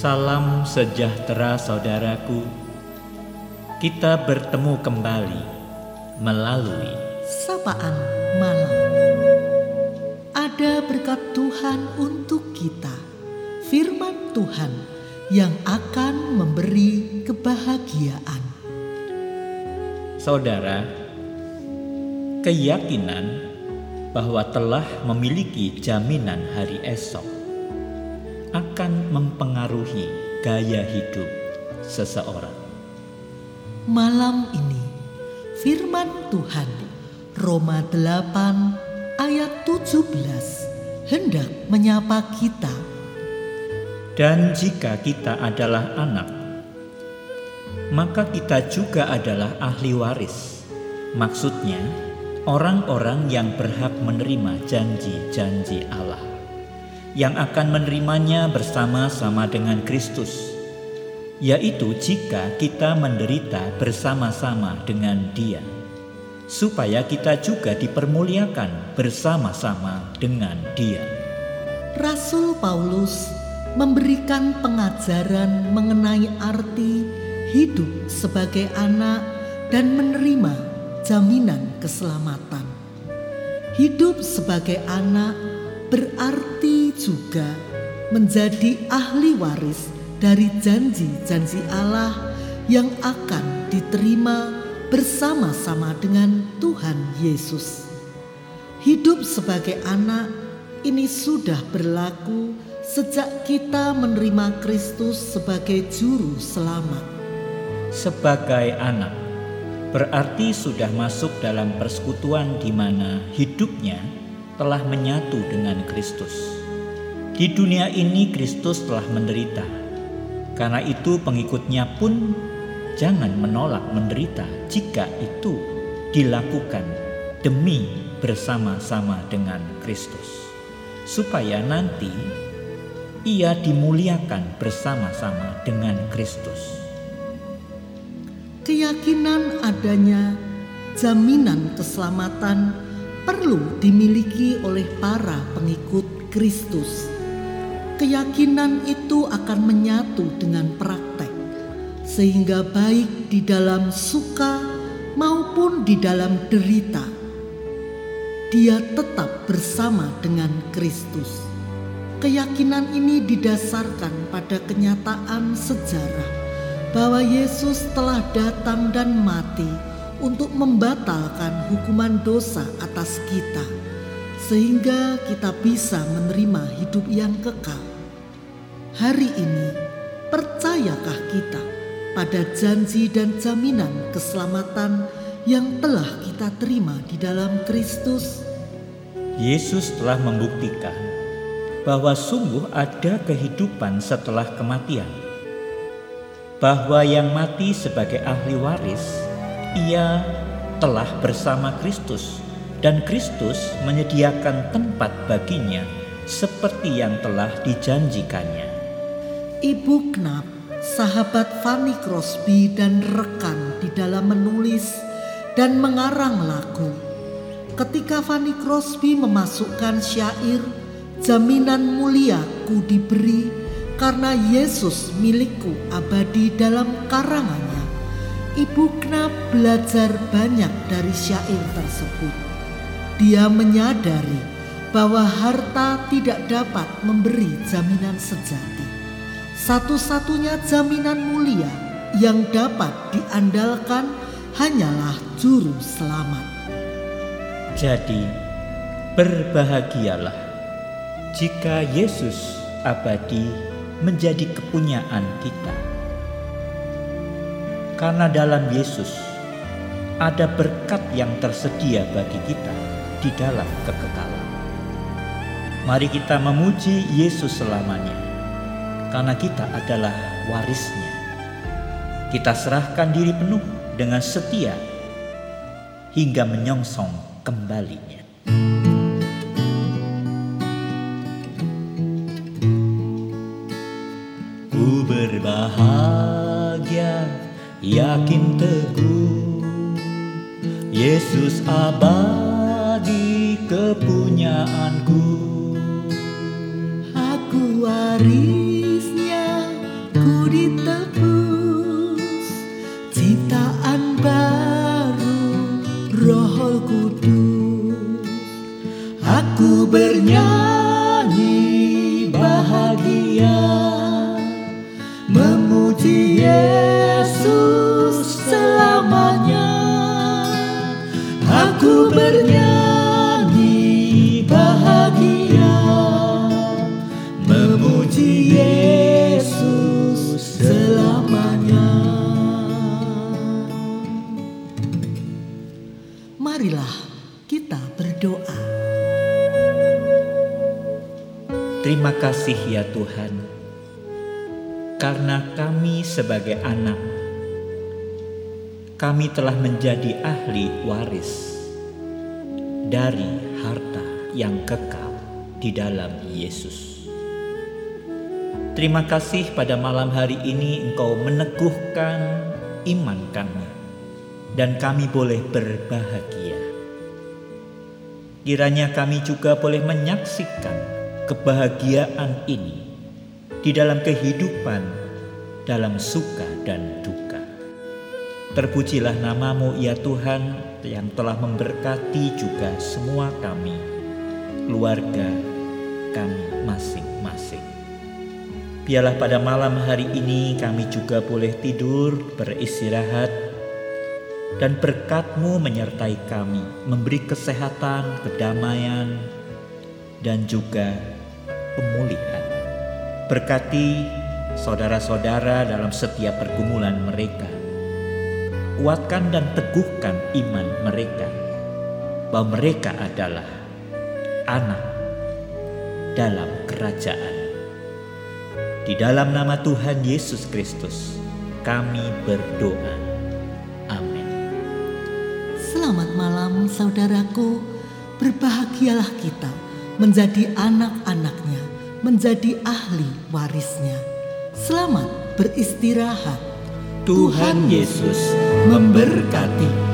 Salam sejahtera saudaraku. Kita bertemu kembali melalui sapaan malam. Ada berkat Tuhan untuk kita. Firman Tuhan yang akan memberi kebahagiaan. saudara. Keyakinan bahwa telah memiliki jaminan hari esok akan mempengaruhi gaya hidup seseorang. Malam ini firman Tuhan Roma 8 ayat 17 hendak menyapa kita. Dan jika kita adalah anak, maka kita juga adalah ahli waris. Maksudnya, orang-orang yang berhak menerima janji-janji Allah, yang akan menerimanya bersama-sama dengan Kristus, yaitu jika kita menderita bersama-sama dengan Dia, supaya kita juga dipermuliakan bersama-sama dengan Dia. Rasul Paulus memberikan pengajaran mengenai arti hidup sebagai anak dan menerima jaminan keselamatan. Hidup sebagai anak berarti juga menjadi ahli waris dari janji-janji Allah yang akan diterima bersama-sama dengan Tuhan Yesus. Hidup sebagai anak ini sudah berlaku sejak kita menerima Kristus sebagai juru selamat. Sebagai anak, berarti sudah masuk dalam persekutuan di mana hidupnya telah menyatu dengan Kristus. Di dunia ini Kristus telah menderita. Karena itu pengikutnya pun jangan menolak menderita jika itu dilakukan demi bersama-sama dengan Kristus. Supaya nanti ia dimuliakan bersama-sama dengan Kristus. Keyakinan adanya jaminan keselamatan perlu dimiliki oleh para pengikut Kristus. Keyakinan itu akan menyatu dengan praktek, sehingga baik di dalam suka maupun di dalam derita, dia tetap bersama dengan Kristus. Keyakinan ini didasarkan pada kenyataan sejarah bahwa Yesus telah datang dan mati untuk membatalkan hukuman dosa atas kita, sehingga kita bisa menerima hidup yang kekal. Hari ini, percayakah kita pada janji dan jaminan keselamatan yang telah kita terima di dalam Kristus? Yesus telah membuktikan bahwa sungguh ada kehidupan setelah kematian bahwa yang mati sebagai ahli waris, ia telah bersama Kristus, dan Kristus menyediakan tempat baginya seperti yang telah dijanjikannya. Ibu Knap, sahabat Fanny Crosby dan rekan di dalam menulis dan mengarang lagu. Ketika Fanny Crosby memasukkan syair Jaminan mulia ku diberi karena Yesus milikku abadi dalam karangannya. Ibu Knap belajar banyak dari syair tersebut. Dia menyadari bahwa harta tidak dapat memberi jaminan sejati. Satu-satunya jaminan mulia yang dapat diandalkan hanyalah juru selamat. Jadi, berbahagialah jika Yesus abadi menjadi kepunyaan kita. Karena dalam Yesus ada berkat yang tersedia bagi kita di dalam kekekalan. Mari kita memuji Yesus selamanya, karena kita adalah warisnya. Kita serahkan diri penuh dengan setia hingga menyongsong kembalinya. Ku berbahagia, yakin teguh Yesus abadi kepunyaanku Aku bernyanyi bahagia Memuji Yesus selamanya Aku bernyanyi bahagia Memuji Yesus selamanya Marilah kita berdoa. Terima kasih ya Tuhan, karena kami sebagai anak, kami telah menjadi ahli waris dari harta yang kekal di dalam Yesus. Terima kasih pada malam hari ini Engkau meneguhkan iman kami, dan kami boleh berbahagia. Kiranya kami juga boleh menyaksikan kebahagiaan ini di dalam kehidupan, dalam suka dan duka. Terpujilah namamu ya Tuhan yang telah memberkati juga semua kami, keluarga kami masing-masing. Biarlah pada malam hari ini kami juga boleh tidur, beristirahat, dan berkatmu menyertai kami, memberi kesehatan, kedamaian, dan juga pemulihan. Berkati saudara-saudara dalam setiap pergumulan mereka. Kuatkan dan teguhkan iman mereka bahwa mereka adalah anak dalam kerajaan. Di dalam nama Tuhan Yesus Kristus, kami berdoa. Amin. Selamat malam saudaraku, berbahagialah kita menjadi anak-anaknya, menjadi ahli warisnya. Selamat beristirahat. Tuhan Yesus memberkati.